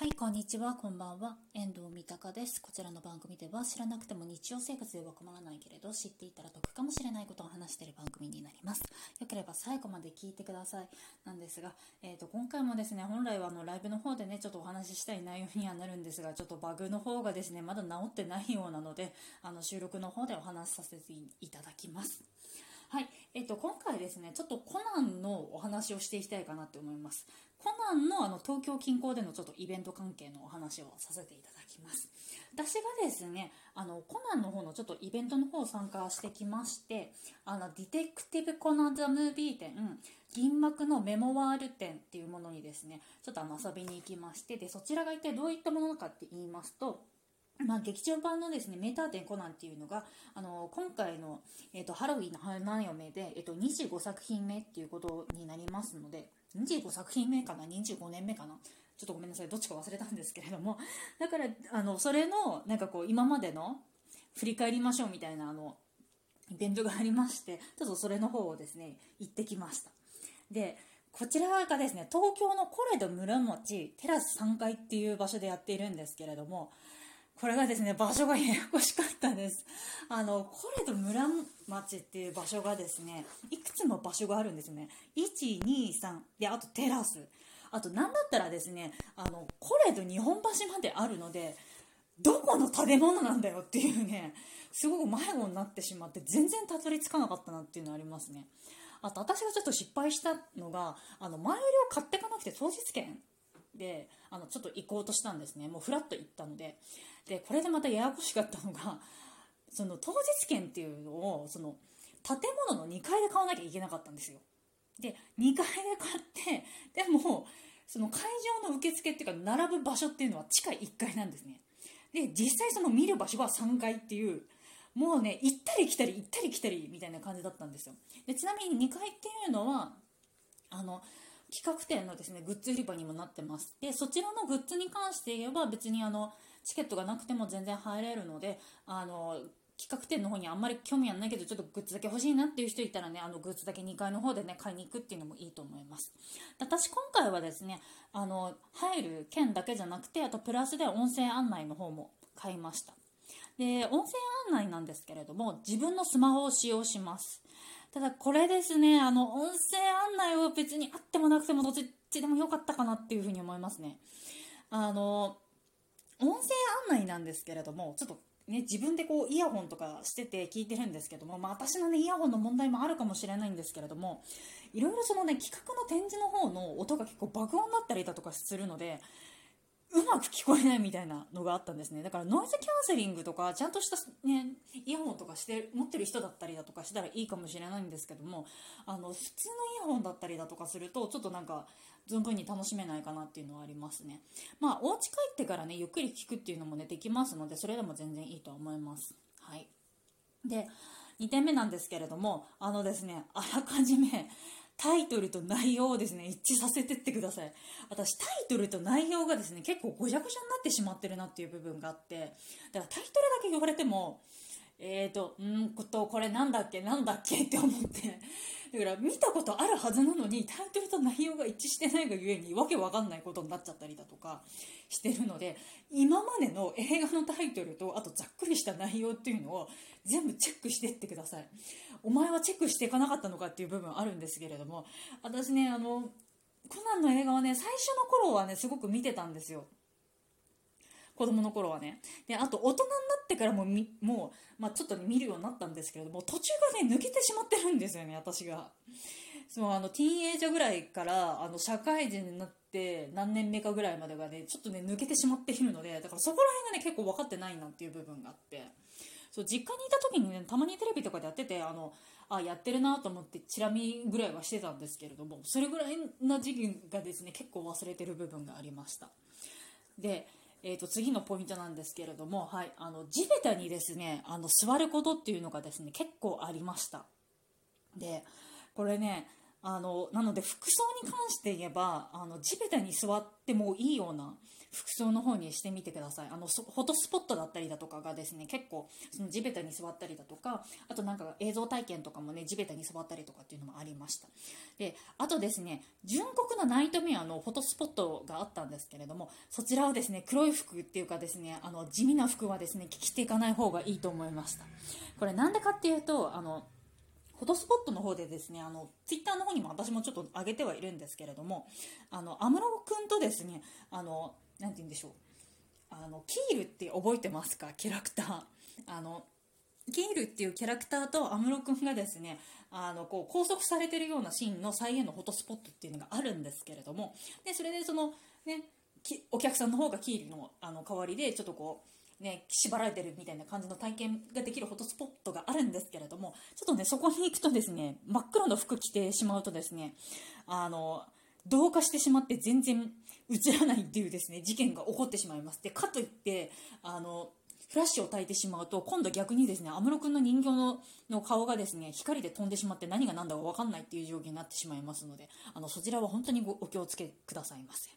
はい、こんにちは、こんばんは。遠藤三鷹です。こちらの番組では知らなくても日常生活では困らないけれど、知っていたら得かもしれないことを話している番組になります。よければ最後まで聞いてください。なんですが、えーと、今回もですね、本来はあのライブの方でね、ちょっとお話ししたい内容にはなるんですが、ちょっとバグの方がですね、まだ治ってないようなので、あの収録の方でお話しさせていただきます。はい、えっ、と、今回ですね、ちょっとコナンのお話をしていきたいかなって思います。コナンのあの東京近郊でのちょっとイベント関係のお話をさせていただきます。私がですね、あの、コナンの方のちょっとイベントの方を参加してきまして、あの、ディテクティブコナンザムービー展、銀幕のメモワール展っていうものにですね、ちょっとあの遊びに行きまして、で、そちらが一体どういったものかって言いますと、まあ、劇場版のですね、メーター展コナンっていうのが、あの、今回の、えっ、と、ハロウィンの花嫁で、えっ、と、25作品目っていうことになりますので、25作品目かな ?25 年目かな？ちょっとごめんなさい、どっちか忘れたんですけれども、だから、あの、それの、なんかこう、今までの、振り返りましょうみたいな、あの、イベントがありまして、ちょっとそれの方をですね、行ってきました。で、こちらがですね、東京のコレド村町テラス3階っていう場所でやっているんですけれども、これがですね、場所がややこしかったです。あの、コレド村町っていう場所がですね、いくつも場所があるんですよね。1、2、3。で、あとテラス。あと、なんだったらですね、あの、コレド日本橋まであるので、どこの建物なんだよっていうね、すごく迷子になってしまって、全然たどり着かなかったなっていうのはありますね。あと、私がちょっと失敗したのが、あの、前売りを買っていかなくて当日券であのちょっと行こうとしたんですね。もうフラッと行ったので。でこれでまたややこしかったのが その当日券っていうのをその建物の2階で買わなきゃいけなかったんですよ。で2階で買ってでもその会場の受付っていうか並ぶ場所っていうのは地下1階なんですね。で実際その見る場所は3階っていうもうね行ったり来たり行ったり来たりみたいな感じだったんですよ。でちなみに2階っていうのはあの企画展のですねグッズ売り場にもなってます。でそちらのグッズに関して言えば別にあのチケットがなくても全然入れるのであの企画展の方にあんまり興味はないけどちょっとグッズだけ欲しいなっていう人いたらねあのグッズだけ2階の方でね買いに行くっていうのもいいと思います。私今回はですねあの入る券だけじゃなくてあとプラスで音声案内の方も買いました。で音声案内なんですけれども自分のスマホを使用します。ただこれですね、あの、音声案内は別にあってもなくてもどっちでもよかったかなっていうふうに思いますね。あの、音声案内なんですけれども、ちょっとね、自分でこうイヤホンとかしてて聞いてるんですけども、まあ、私のね、イヤホンの問題もあるかもしれないんですけれども、いろいろそのね、企画の展示の方の音が結構爆音だったりだとかするので、うまく聞こえないみたいなのがあったんですね。だからノイズキャンセリングとかちゃんとした、ね、イヤホンとかして持ってる人だったりだとかしたらいいかもしれないんですけどもあの普通のイヤホンだったりだとかするとちょっとなんか存分に楽しめないかなっていうのはありますね。まあお家帰ってからねゆっくり聞くっていうのもねできますのでそれでも全然いいと思います。はい。で2点目なんですけれどもあのですねあらかじめタイトルと内容をですね、一致させてってください。私、タイトルと内容がですね、結構ごちゃごちゃになってしまってるなっていう部分があって、だからタイトルだけ呼ばれても、えーと、うんこと、これなんだっけなんだっけって思って。だから見たことあるはずなのにタイトルと内容が一致してないがゆえにわけわかんないことになっちゃったりだとかしてるので今までの映画のタイトルとあとざっくりした内容っていうのを全部チェックしてってください。お前はチェックしていかなかったのかっていう部分あるんですけれども私ねあのコナンの映画はね最初の頃はねすごく見てたんですよ。子供の頃はね。で、あと大人になってからももう、まあ、ちょっと、ね、見るようになったんですけれども、途中がね、抜けてしまってるんですよね、私が。そのあの、ティーンエイジャーぐらいから、あの、社会人になって何年目かぐらいまでがね、ちょっとね、抜けてしまっているので、だからそこら辺がね、結構分かってないなっていう部分があって、そう、実家にいた時にね、たまにテレビとかでやってて、あの、あ、やってるなと思ってチラ見ぐらいはしてたんですけれども、それぐらいな時期がですね、結構忘れてる部分がありました。で、えー、と次のポイントなんですけれども、はい、あの地べたにですねあの座ることっていうのがですね結構ありました。でこれねあのなので服装に関して言えばあの地べたに座ってもいいような服装の方にしてみてください。あのフォトスポットだったりだとかがですね結構その地べたに座ったりだとかあとなんか映像体験とかもね地べたに座ったりとかっていうのもありました。であとですね純国のナイトメアのフォトスポットがあったんですけれどもそちらをですね黒い服っていうかですねあの地味な服はですね着ていかない方がいいと思いました。これなんでかっていうとあのフォトスポットの方でですね、あの、ツイッターの方にも私もちょっと上げてはいるんですけれども、あの、安室くんとですね、あの、なて言うんでしょう。あの、キールって覚えてますか？キャラクター。あの、キールっていうキャラクターと安室くんがですね、あの、こう、拘束されてるようなシーンの再現のフォトスポットっていうのがあるんですけれども、で、それでその、ね、お客さんの方がキールのあの代わりで、ちょっとこう、ね、縛られてるみたいな感じの体験ができるフォトスポットがあるんですけれども、ちょっとね、そこに行くとですね、真っ黒の服着てしまうとですね、あの、同化してしまって全然映らないっていうですね、事件が起こってしまいます。で、かといって、あの、フラッシュを焚いてしまうと、今度逆にですね、安室くんの人形のの顔がですね、光で飛んでしまって何が何だか分かんないっていう状況になってしまいますので、あの、そちらは本当にごお気をつけくださいませ。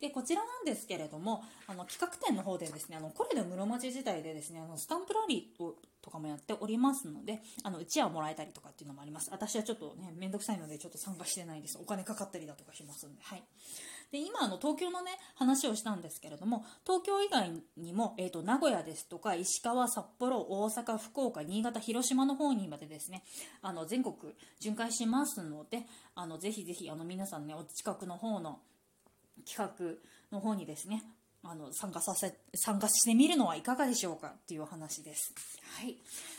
で、こちらなんですけれども、あの、企画展の方でですね、あの、これで室町時代でですね、あの、スタンプラリーととかもやっておりますので、あの、うちわもらえたりとかっていうのもあります。私はちょっとね、めんどくさいのでちょっと参加してないです。お金かかったりだとかしますんで、はい。で、今、あの、東京のね、話をしたんですけれども、東京以外にも、えっ、ー、と、名古屋ですとか、石川、札幌、大阪、福岡、新潟、広島の方にまでですね、あの、全国巡回しますので、あの、ぜひぜひ、あの、皆さんね、お近くの方の、企画の方にですねあの参加させ参加してみるのはいかがでしょうかっていうお話です。はい、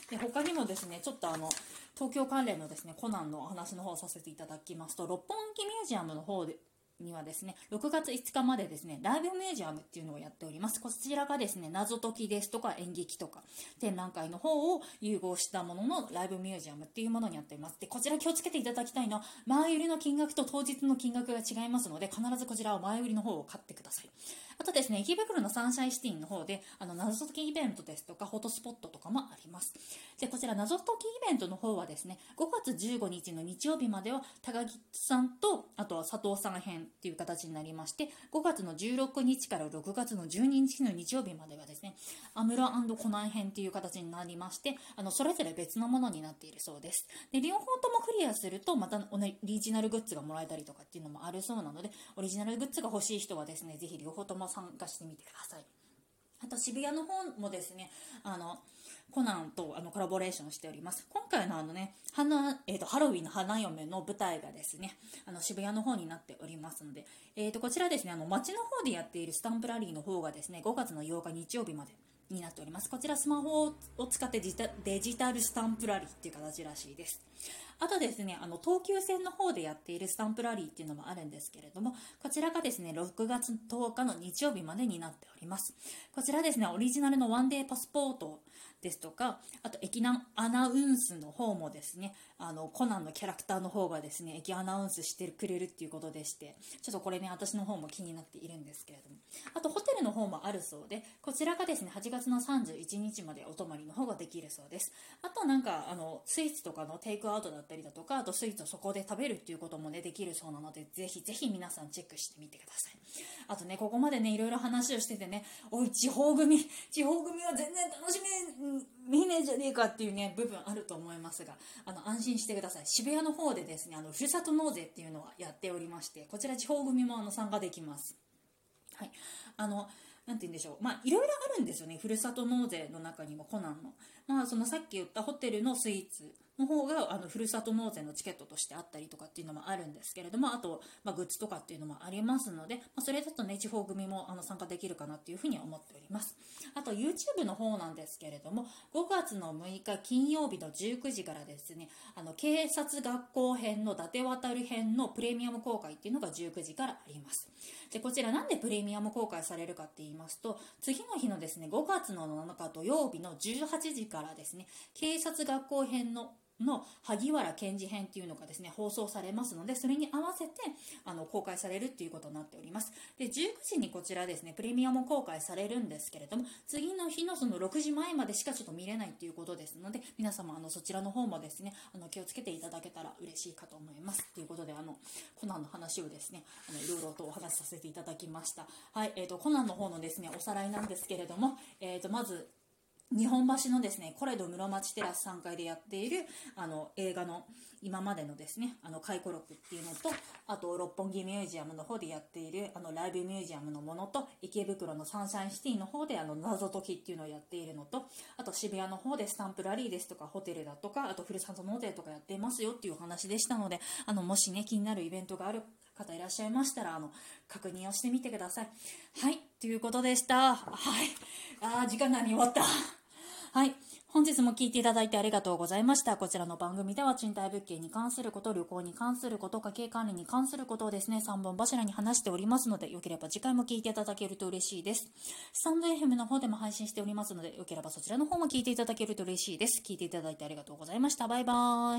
で他にもですねちょっとあの東京関連のですねコナンのお話の方をさせていただきますと六本木ミュージアムの方でにはですね、6月5日までですね、ライブミュージアムっていうのをやっております。こちらがですね、謎解きですとか演劇とか、展覧会の方を融合したもののライブミュージアムっていうものになっています。で、こちら気をつけていただきたいのは、前売りの金額と当日の金額が違いますので、必ずこちらは前売りの方を買ってください。あとですね、池袋のサンシャインシティの方で、あの、謎解きイベントですとか、フォトスポットとかもあります。で、こちら謎解きイベントの方はですね、5月15日の日曜日までは、高木さんと、あとは佐藤さん編っていう形になりまして、5月の16日から6月の12日の日曜日まではですね、アムロコナン編っていう形になりまして、あの、それぞれ別のものになっているそうです。で、両方ともクリアすると、またオリジナルグッズがもらえたりとかっていうのもあるそうなので、オリジナルグッズが欲しい人はですね、ぜひ両方とも参加してみてください。あと渋谷の方もですね、あの、コナンとあのコラボレーションしております。今回のあのね、花、えっ、ー、と、ハロウィンの花嫁の舞台がですね、あの、渋谷の方になっておりますので、えっ、ー、と、こちらですね、あの、街の方でやっているスタンプラリーの方がですね、5月の8日日曜日までになっております。こちらスマホを使ってデジタルスタンプラリーっていう形らしいです。あとですね、あの、東急線の方でやっているスタンプラリーっていうのもあるんですけれども、こちらがですね、6月10日の日曜日までになっております。こちらですね、オリジナルのワンデーパスポートですとか、あと駅アナウンスの方もですね、あの、コナンのキャラクターの方がですね、駅アナウンスしてくれるっていうことでして、ちょっとこれね、私の方も気になっているんですけれども。あと、ホテルの方もあるそうで、こちらがですね、8月の31日までお泊まりの方ができるそうです。あとなんか、あの、スイーツとかのテイクアウトだったりだとか、あとスイーツをそこで食べるっていうこともね、できるそうなので、ぜひぜひ皆さんチェックしてみてください。あとね、ここまでね、いろいろ話をしててね、おい、地方組、地方組は全然楽しみ、見ねえじゃねえかっていうね、部分あると思いますが、あの、安心してください。渋谷の方でですね、あの、ふるさと納税っていうのはやっておりまして、こちら地方組もあの、参加できます。はい。あの、なんて言うんでしょう。まあ、いろいろあるんですよね。ふるさと納税の中にもコナンの。まあ、そのさっき言ったホテルのスイーツの方があのふるさと納税のチケットとしてあったりとかっていうのもあるんですけれどもあと、まあ、グッズとかっていうのもありますので、まあ、それだとね地方組もあの参加できるかなっていうふうに思っております。あと YouTube の方なんですけれども5月の6日金曜日の19時からですねあの警察学校編の伊達渡編のプレミアム公開っていうのが19時からあります。でこちらなんでプレミアム公開されるかって言いますと次の日のですね5月の7日土曜日の18時からですね警察学校編のの萩原賢治編っていうのがですね、放送されますので、それに合わせて、あの、公開されるっていうことになっております。で、19時にこちらですね、プレミアム公開されるんですけれども、次の日のその6時前までしかちょっと見れないっていうことですので、皆様、あの、そちらの方もですね、あの、気をつけていただけたら嬉しいかと思います。ということで、あの、コナンの話をですね、あの、いろいろとお話しさせていただきました。はい、えっ、ー、と、コナンの方のですね、おさらいなんですけれども、えっ、ー、と、まず、日本橋のですね、コレド室町テラス3階でやっている、あの、映画の、今までのですね、あの、回顧録っていうのと、あと、六本木ミュージアムの方でやっている、あの、ライブミュージアムのものと、池袋のサンシャインシティの方で、あの、謎解きっていうのをやっているのと、あと、渋谷の方でスタンプラリーですとか、ホテルだとか、あと、ふるさと納税とかやっていますよっていうお話でしたので、あの、もしね、気になるイベントがある方いらっしゃいましたら、あの、確認をしてみてください。はい、ということでした。はい。あー、時間がに終わった。はい。本日も聞いていただいてありがとうございました。こちらの番組では賃貸物件に関すること、旅行に関すること、家計管理に関することをですね、3本柱に話しておりますので、よければ次回も聞いていただけると嬉しいです。スタンド FM の方でも配信しておりますので、よければそちらの方も聞いていただけると嬉しいです。聞いていただいてありがとうございました。バイバーイ。